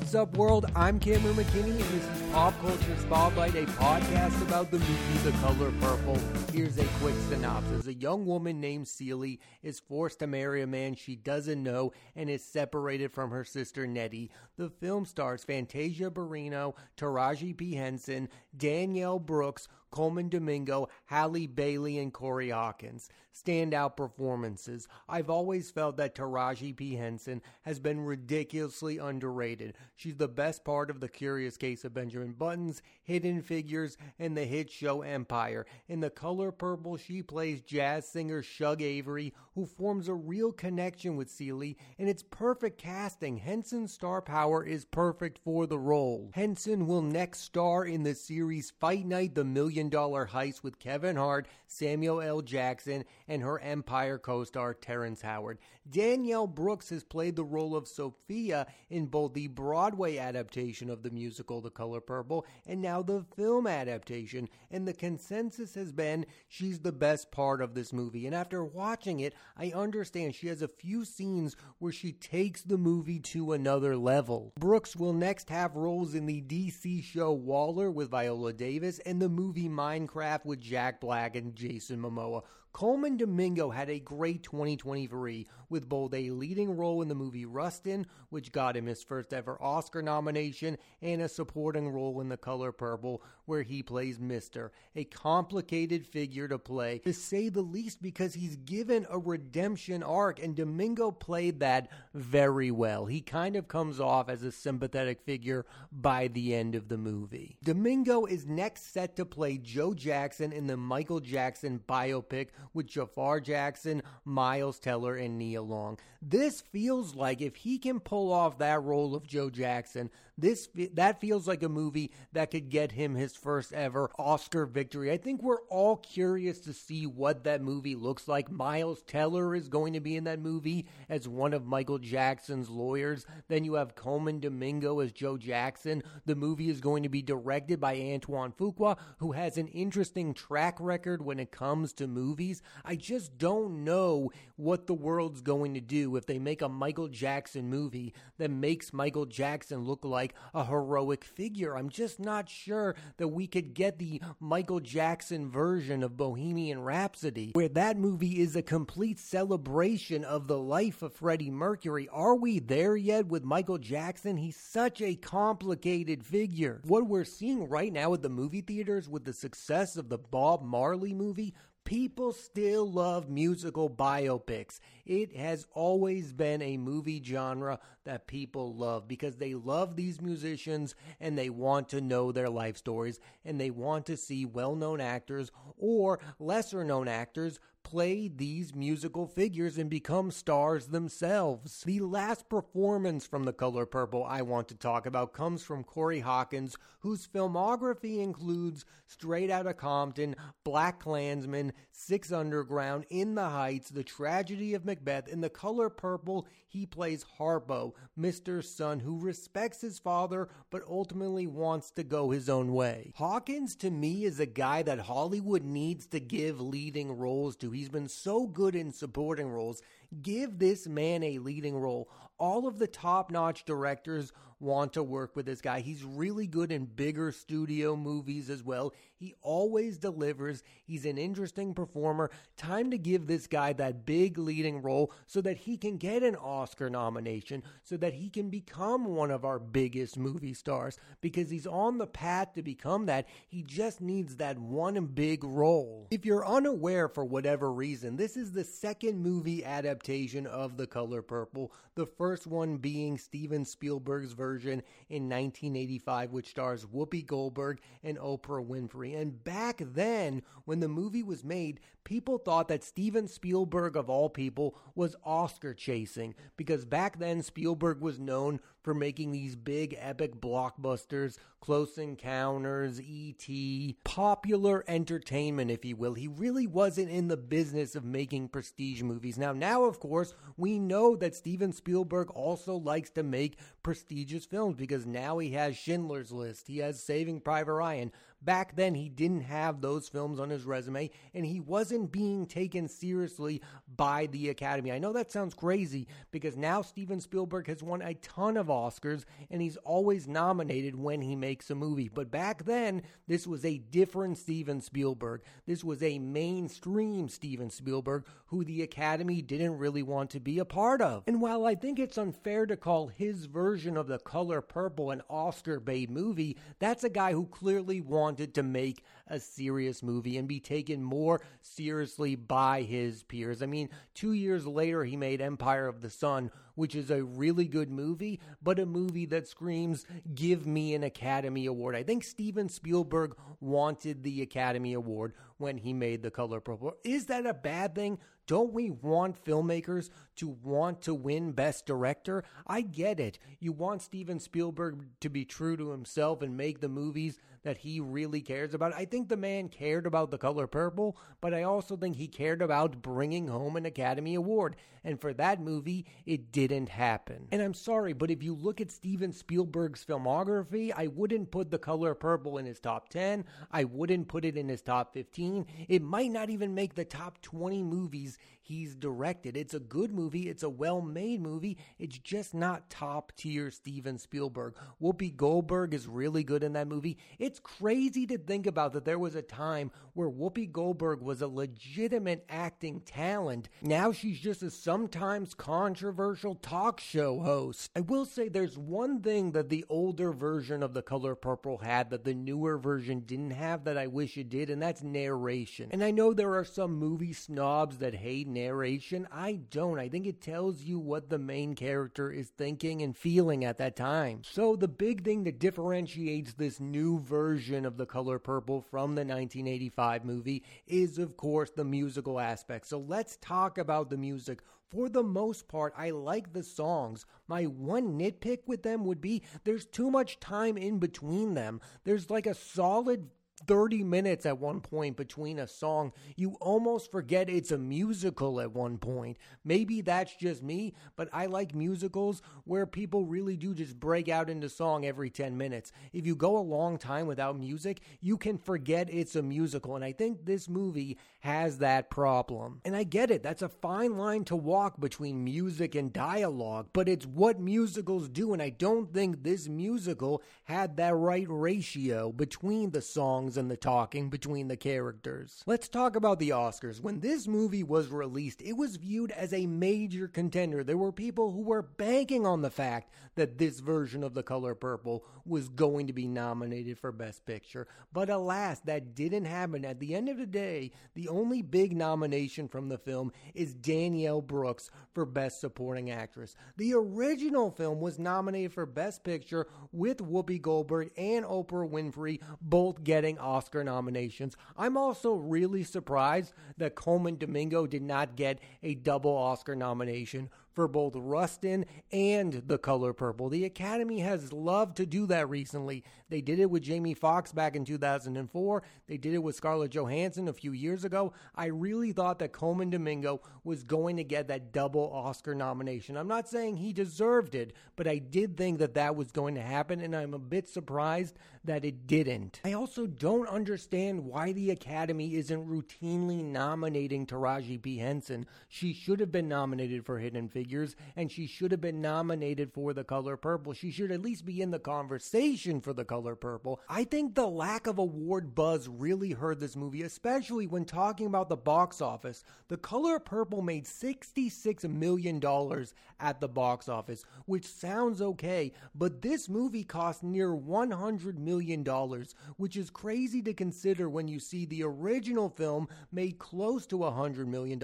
What's up, world? I'm Cameron McKinney, and this is Pop Culture Spotlight, a podcast about the movie The Color Purple. Here's a quick synopsis. A young woman named Celie is forced to marry a man she doesn't know and is separated from her sister Nettie. The film stars Fantasia Barrino, Taraji P. Henson, Danielle Brooks, Colman Domingo, Halle Bailey, and Corey Hawkins. Standout performances. I've always felt that Taraji P. Henson has been ridiculously underrated. She's the best part of The Curious Case of Benjamin Buttons, Hidden Figures, and the hit show Empire. In The Color Purple, she plays jazz singer Shug Avery, who forms a real connection with Celie, and it's perfect casting. Henson's star power is perfect for the role. Henson will next star in the series Fight Night the Million Dollar Heist with Kevin Hart, Samuel L. Jackson, and her Empire co star Terrence Howard. Danielle Brooks has played the role of Sophia in both the Broadway adaptation of the musical The Color Purple and now the film adaptation, and the consensus has been she's the best part of this movie. And after watching it, I understand she has a few scenes where she takes the movie to another level. Brooks will next have roles in the DC show Waller with Viola Davis and the movie Minecraft with Jack Black and Jason Momoa. Colman Domingo had a great 2023 with both a leading role in the movie Rustin, which got him his first ever Oscar nomination, and a supporting role in The Color Purple, where he plays Mister, a complicated figure to play, to say the least, because he's given a redemption arc, and Domingo played that very well. He kind of comes off as a sympathetic figure by the end of the movie. Domingo is next set to play Joe Jackson in the Michael Jackson biopic with Jafar Jackson, Miles Teller, and Nia Long. This feels like if he can pull off that role of Joe Jackson, this that feels like a movie that could get him his first ever Oscar victory. I think we're all curious to see what that movie looks like. Miles Teller is going to be in that movie as one of Michael Jackson's lawyers. Then you have Colman Domingo as Joe Jackson. The movie is going to be directed by Antoine Fuqua, who has an interesting track record when it comes to movies. I just don't know what the world's going to do if they make a Michael Jackson movie that makes Michael Jackson look like a heroic figure. I'm just not sure that we could get the Michael Jackson version of Bohemian Rhapsody, where that movie is a complete celebration of the life of Freddie Mercury. Are we there yet with Michael Jackson? He's such a complicated figure. What we're seeing right now at the movie theaters with the success of the Bob Marley movie People still love musical biopics. It has always been a movie genre that people love because they love these musicians and they want to know their life stories and they want to see well known actors or lesser known actors play these musical figures and become stars themselves. The last performance from The Color Purple I want to talk about comes from Corey Hawkins, whose filmography includes Straight Outta Compton, Black Klansman, Six Underground, In the Heights, The Tragedy of Macbeth. In The Color Purple, he plays Harpo, Mister's son, who respects his father but ultimately wants to go his own way. Hawkins, to me, is a guy that Hollywood needs to give leading roles to. He's been so good in supporting roles. Give this man a leading role. All of the top notch directors want to work with this guy. He's really good in bigger studio movies as well. He always delivers. He's an interesting performer. Time to give this guy that big leading role so that he can get an Oscar nomination, so that he can become one of our biggest movie stars because he's on the path to become that. He just needs that one big role. If you're unaware for whatever reason, this is the second movie adaptation of The Color Purple, the first one being Steven Spielberg's version in 1985, which stars Whoopi Goldberg and Oprah Winfrey. And back then, when the movie was made, people thought that Steven Spielberg, of all people, was Oscar chasing because back then Spielberg was known for making these big epic blockbusters, Close Encounters, E.T., popular entertainment, if you will. He really wasn't in the business of making prestige movies. Now, now, of course, we know that Steven Spielberg also likes to make prestigious films because now he has Schindler's List, he has Saving Private Ryan. Back then, he didn't have those films on his resume, and he wasn't being taken seriously by the Academy. I know that sounds crazy because now Steven Spielberg has won a ton of Oscars, and he's always nominated when he makes a movie. But back then, this was a different Steven Spielberg. This was a mainstream Steven Spielberg who the Academy didn't really want to be a part of. And while I think it's unfair to call his version of The Color Purple an Oscar bait movie, that's a guy who clearly wanted to make a serious movie and be taken more seriously by his peers. I mean, two years later, he made Empire of the Sun, which is a really good movie, but a movie that screams, give me an Academy Award. I think Steven Spielberg wanted the Academy Award when he made The Color Purple. Is that a bad thing? Don't we want filmmakers to want to win Best Director? I get it. You want Steven Spielberg to be true to himself and make the movies that he really cares about. I think the man cared about the color purple, but I also think he cared about bringing home an Academy Award. And for that movie, it didn't happen. And I'm sorry, but if you look at Steven Spielberg's filmography, I wouldn't put the color purple in his top 10. I wouldn't put it in his top 15. It might not even make the top 20 movies he's directed. It's a good movie, it's a well made movie, it's just not top tier Steven Spielberg. Whoopi Goldberg is really good in that movie. It's crazy to think about that there was a time where Whoopi Goldberg was a legitimate acting talent. Now she's just a sometimes controversial talk show host. I will say there's one thing that the older version of The Color Purple had that the newer version didn't have that I wish it did, and that's narration. And I know there are some movie snobs that hate narration narration. I don't. I think it tells you what the main character is thinking and feeling at that time. So, the big thing that differentiates this new version of The Color Purple from the 1985 movie is, of course, the musical aspect. So, let's talk about the music. For the most part, I like the songs. My one nitpick with them would be there's too much time in between them. There's like a solid 30 minutes at one point between a song. You almost forget it's a musical at one point. Maybe that's just me, but I like musicals where people really do just break out into song every 10 minutes. If you go a long time without music, you can forget it's a musical. And I think this movie has that problem. And I get it, that's a fine line to walk between music and dialogue, but it's what musicals do. And I don't think this musical had that right ratio between the songs songs and the talking between the characters. Let's talk about the Oscars. When this movie was released, it was viewed as a major contender. There were people who were banking on the fact that this version of The Color Purple was going to be nominated for Best Picture. But alas, that didn't happen. At the end of the day, the only big nomination from the film is Danielle Brooks for Best Supporting Actress. The original film was nominated for Best Picture with Whoopi Goldberg and Oprah Winfrey both getting Oscar nominations. I'm also really surprised that Colman Domingo did not get a double Oscar nomination for both Rustin and The Color Purple. The Academy has loved to do that recently. They did it with Jamie Foxx back in 2004. They did it with Scarlett Johansson a few years ago. I really thought that Colman Domingo was going to get that double Oscar nomination. I'm not saying he deserved it, but I did think that that was going to happen, and I'm a bit surprised that it didn't. I also don't understand why the Academy isn't routinely nominating Taraji P. Henson. She should have been nominated for Hidden Figures, and she should have been nominated for The Color Purple. She should at least be in the conversation for The Color Purple. I think the lack of award buzz really hurt this movie, especially when talking about the box office. The Color Purple made $66 million at the box office, which sounds okay, but this movie cost near $100 million million, which is crazy to consider when you see the original film made close to $100 million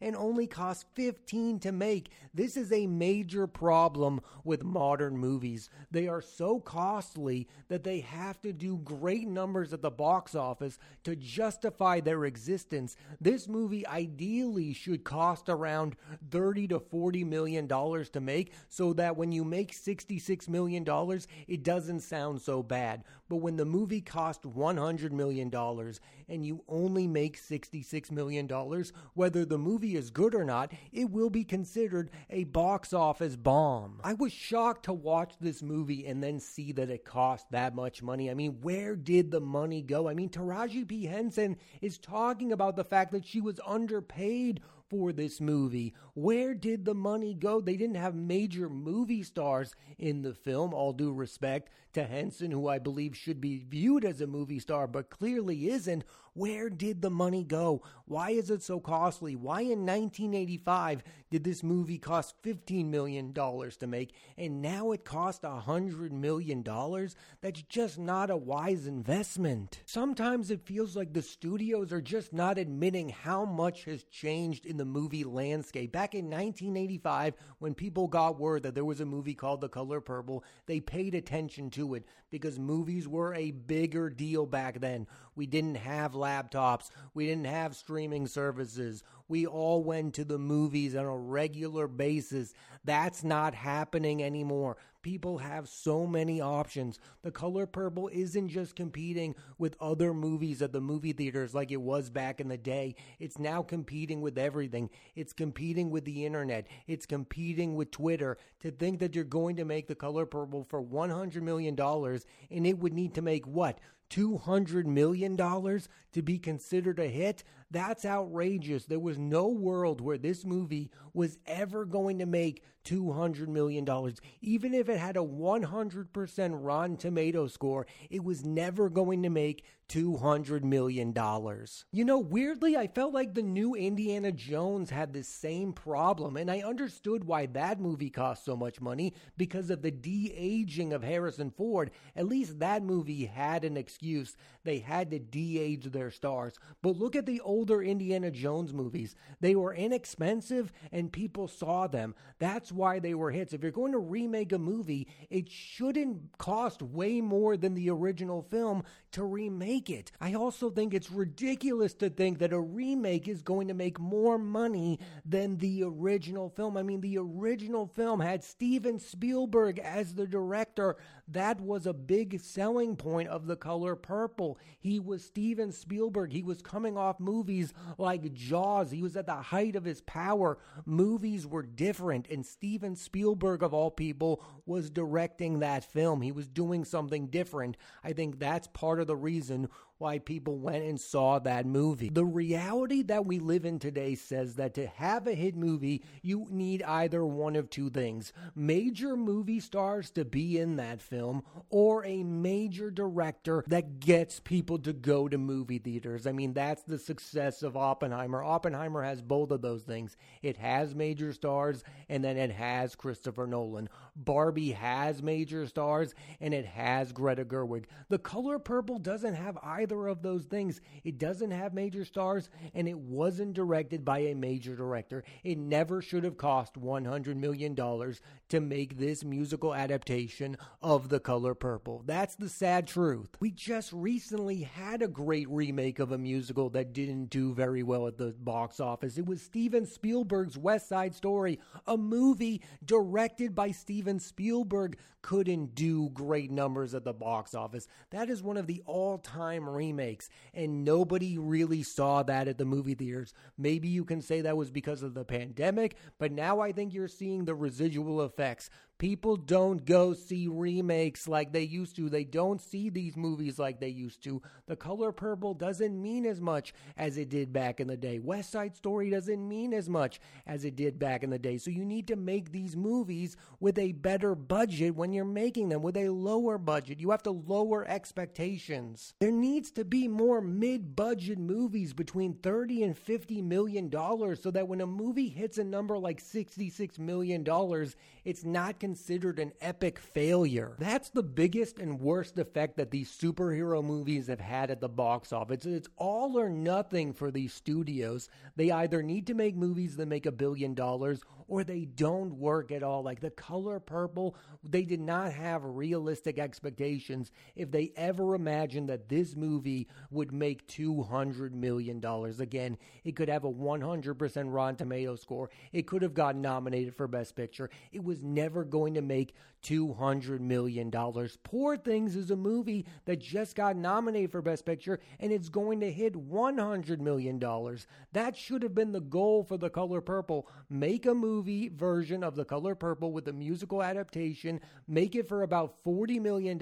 and only cost 15 to make. This is a major problem with modern movies. They are so costly that they have to do great numbers at the box office to justify their existence. This movie ideally should cost around 30 to 40 million dollars to make so that when you make 66 million dollars it doesn't sound so bad. But when the movie cost $100 million and you only make $66 million, whether the movie is good or not, it will be considered considered a box office bomb. I was shocked to watch this movie and then see that it cost that much money. I mean, where did the money go? I mean, Taraji P. Henson is talking about the fact that she was underpaid for this movie. Where did the money go? They didn't have major movie stars in the film, all due respect to Henson, who I believe should be viewed as a movie star, but clearly isn't. Where did the money go? Why is it so costly? Why in 1985 did this movie cost $15 million to make and now it cost $100 million? That's just not a wise investment. Sometimes it feels like the studios are just not admitting how much has changed in the movie landscape. Back in 1985, when people got word that there was a movie called The Color Purple, they paid attention to it because movies were a bigger deal back then. We didn't have laptops, we didn't have streaming services. We all went to the movies on a regular basis. That's not happening anymore. People have so many options. The Color Purple isn't just competing with other movies at the movie theaters like it was back in the day. It's now competing with everything. It's competing with the internet. It's competing with Twitter. To think that you're going to make The Color Purple for $100 million and it would need to make what? $200 million to be considered a hit? That's outrageous. There was no world where this movie was ever going to make $200 million. Even if it had a 100% Rotten Tomato score, it was never going to make $200 million. You know, weirdly, I felt like the new Indiana Jones had the same problem, and I understood why that movie cost so much money because of the de aging of Harrison Ford. At least that movie had an excuse. They had to de age their stars. But look at the older Indiana Jones movies. They were inexpensive and people saw them. That's why they were hits. If you're going to remake a movie, it shouldn't cost way more than the original film to remake it. I also think it's ridiculous to think that a remake is going to make more money than the original film. I mean, the original film had Steven Spielberg as the director. That was a big selling point of The Color Purple. He was Steven Spielberg. He was coming off movies like Jaws. He was at the height of his power. Movies were different, and Steven Spielberg, of all people, was directing that film. He was doing something different. I think that's part of the reason why people went and saw that movie. The reality that we live in today says that to have a hit movie, you need either one of two things major movie stars to be in that film, or a major director that gets people to go to movie theaters. I mean, that's the success of Oppenheimer. Oppenheimer has both of those things it has major stars, and then it has Christopher Nolan. Barbie has major stars, and it has Greta Gerwig. The color purple doesn't have either either of those things. It doesn't have major stars, and it wasn't directed by a major director. It never should have cost $100 million to make this musical adaptation of The Color Purple. That's the sad truth. We just recently had a great remake of a musical that didn't do very well at the box office. It was Steven Spielberg's West Side Story, a movie directed by Steven Spielberg, couldn't do great numbers at the box office. That is one of the all time remakes, and nobody really saw that at the movie theaters. Maybe you can say that was because of the pandemic, but now I think you're seeing the residual effects. People don't go see remakes like they used to. They don't see these movies like they used to. The color purple doesn't mean as much as it did back in the day. West Side Story doesn't mean as much as it did back in the day. So you need to make these movies with a better budget when you're making them, with a lower budget. You have to lower expectations. There needs to be more mid budget movies between 30 and 50 million dollars so that when a movie hits a number like 66 million dollars, it's not considered an epic failure. That's the biggest and worst effect that these superhero movies have had at the box office. It's all or nothing for these studios. They either need to make movies that make a billion dollars or they don't work at all. Like the color purple, they did not have realistic expectations if they ever imagined that this movie would make $200 million. Again, it could have a 100% Rotten Tomato score. It could have gotten nominated for Best Picture. It was never going to make $200 million. Poor Things is a movie that just got nominated for Best Picture and it's going to hit $100 million. That should have been the goal for The Color Purple. Make a movie version of The Color Purple with a musical adaptation, make it for about $40 million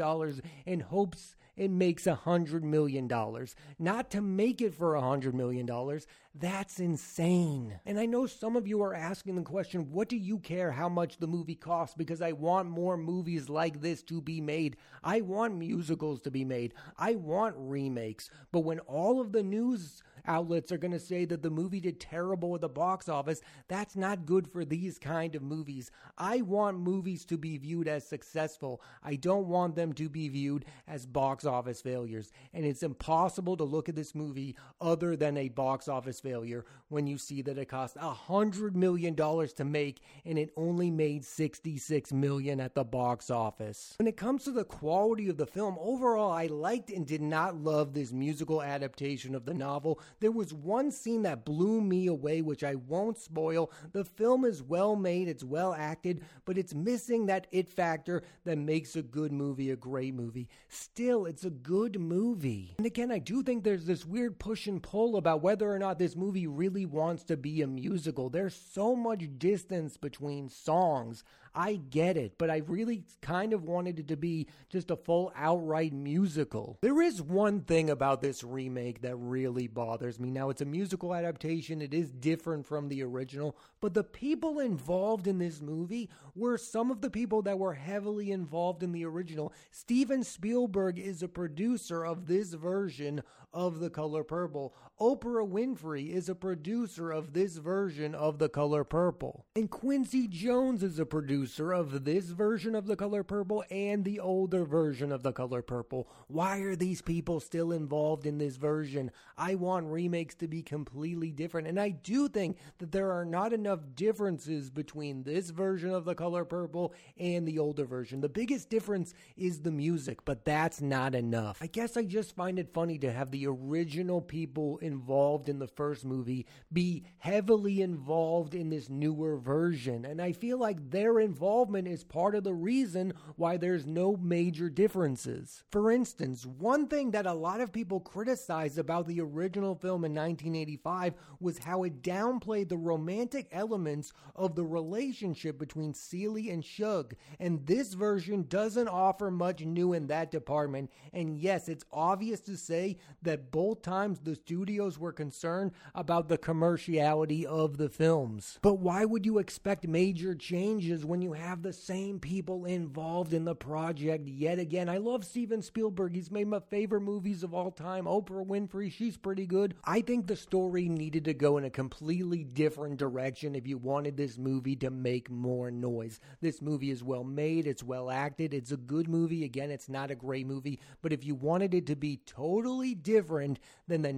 in hopes it makes a hundred million dollars. Not to make it for a hundred million dollars. That's insane. And I know some of you are asking the question, what do you care how much the movie costs? Because I want more movies like this to be made. I want musicals to be made. I want remakes. But when all of the news outlets are going to say that the movie did terrible at the box office. That's not good for these kind of movies. I want movies to be viewed as successful. I don't want them to be viewed as box office failures. And it's impossible to look at this movie other than a box office failure when you see that it cost a hundred million dollars to make and it only made 66 million at the box office. When it comes to the quality of the film, overall I liked and did not love this musical adaptation of the novel. There was one scene that blew me away, which I won't spoil. The film is well made, it's well acted, but it's missing that it factor that makes a good movie a great movie. Still, it's a good movie. And again, I do think there's this weird push and pull about whether or not this movie really wants to be a musical. There's so much distance between songs. I get it, but I really kind of wanted it to be just a full outright musical. There is one thing about this remake that really bothers me. Now, it's a musical adaptation, it is different from the original, but the people involved in this movie were some of the people that were heavily involved in the original. Steven Spielberg is a producer of this version of The Color Purple. Oprah Winfrey is a producer of this version of The Color Purple. And Quincy Jones is a producer of this version of The Color Purple and the older version of The Color Purple. Why are these people still involved in this version? I want remakes to be completely different. And I do think that there are not enough differences between this version of The Color Purple and the older version. The biggest difference is the music, but that's not enough. I guess I just find it funny to have the original people involved in the first movie be heavily involved in this newer version. And I feel like their involvement is part of the reason why there's no major differences. For instance, one thing that a lot of people criticized about the original film in 1985 was how it downplayed the romantic elements of the relationship between Celie and Shug. And this version doesn't offer much new in that department. And yes, it's obvious to say that both times the studios were concerned about the commerciality of the films. But why would you expect major changes when you have the same people involved in the project yet again? I love Steven Spielberg. He's made my favorite movies of all time. Oprah Winfrey, she's pretty good. I think the story needed to go in a completely different direction if you wanted this movie to make more noise. This movie is well made, it's well acted, it's a good movie. Again, it's not a great movie, but if you wanted it to be totally different, than the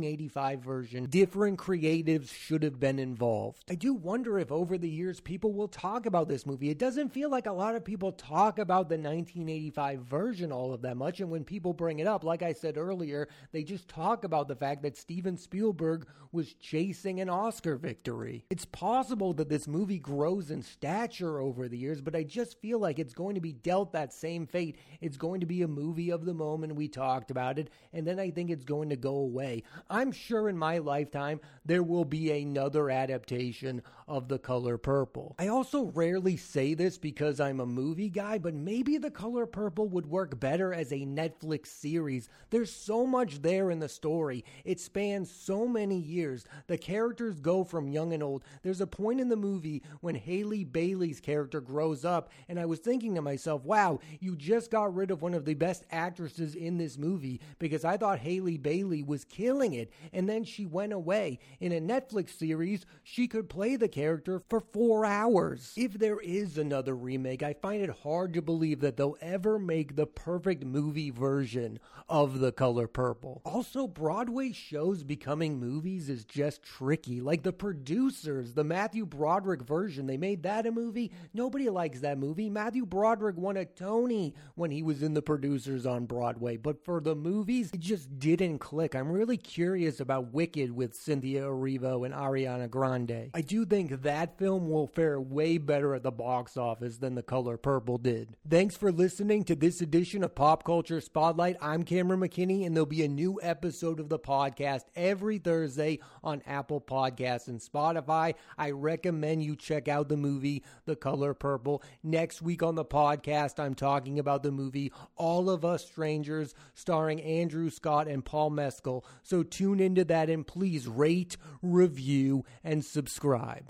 1985 version. Different creatives should have been involved. I do wonder if over the years people will talk about this movie. It doesn't feel like a lot of people talk about the 1985 version all of that much. And when people bring it up, like I said earlier, they just talk about the fact that Steven Spielberg was chasing an Oscar victory. It's possible that this movie grows in stature over the years, but I just feel like it's going to be dealt that same fate. It's going to be a movie of the moment. We talked about it. And then I think it's going to go away. I'm sure in my lifetime there will be another adaptation of The Color Purple. I also rarely say this because I'm a movie guy, but maybe The Color Purple would work better as a Netflix series. There's so much there in the story. It spans so many years. The characters go from young and old. There's a point in the movie when Haley Bailey's character grows up, and I was thinking to myself, wow, you just got rid of one of the best actresses in this movie because I thought Haley Bailey was killing it, and then she went away. In a Netflix series, she could play the character for four hours. If there is another remake, I find it hard to believe that they'll ever make the perfect movie version of The Color Purple. Also, Broadway shows becoming movies is just tricky. Like the producers, the Matthew Broderick version, they made that a movie. Nobody likes that movie. Matthew Broderick won a Tony when he was in the producers on Broadway, but for the movies, it just didn't click. I'm really curious about Wicked with Cynthia Erivo and Ariana Grande. I do think that film will fare way better at the box office than The Color Purple did. Thanks for listening to this edition of Pop Culture Spotlight. I'm Cameron McKinney, and there'll be a new episode of the podcast every Thursday on Apple Podcasts and Spotify. I recommend you check out the movie The Color Purple. Next week on the podcast, I'm talking about the movie All of Us Strangers, starring Andrew Scott and Paul Mescal. So tune into that and please rate, review, and subscribe.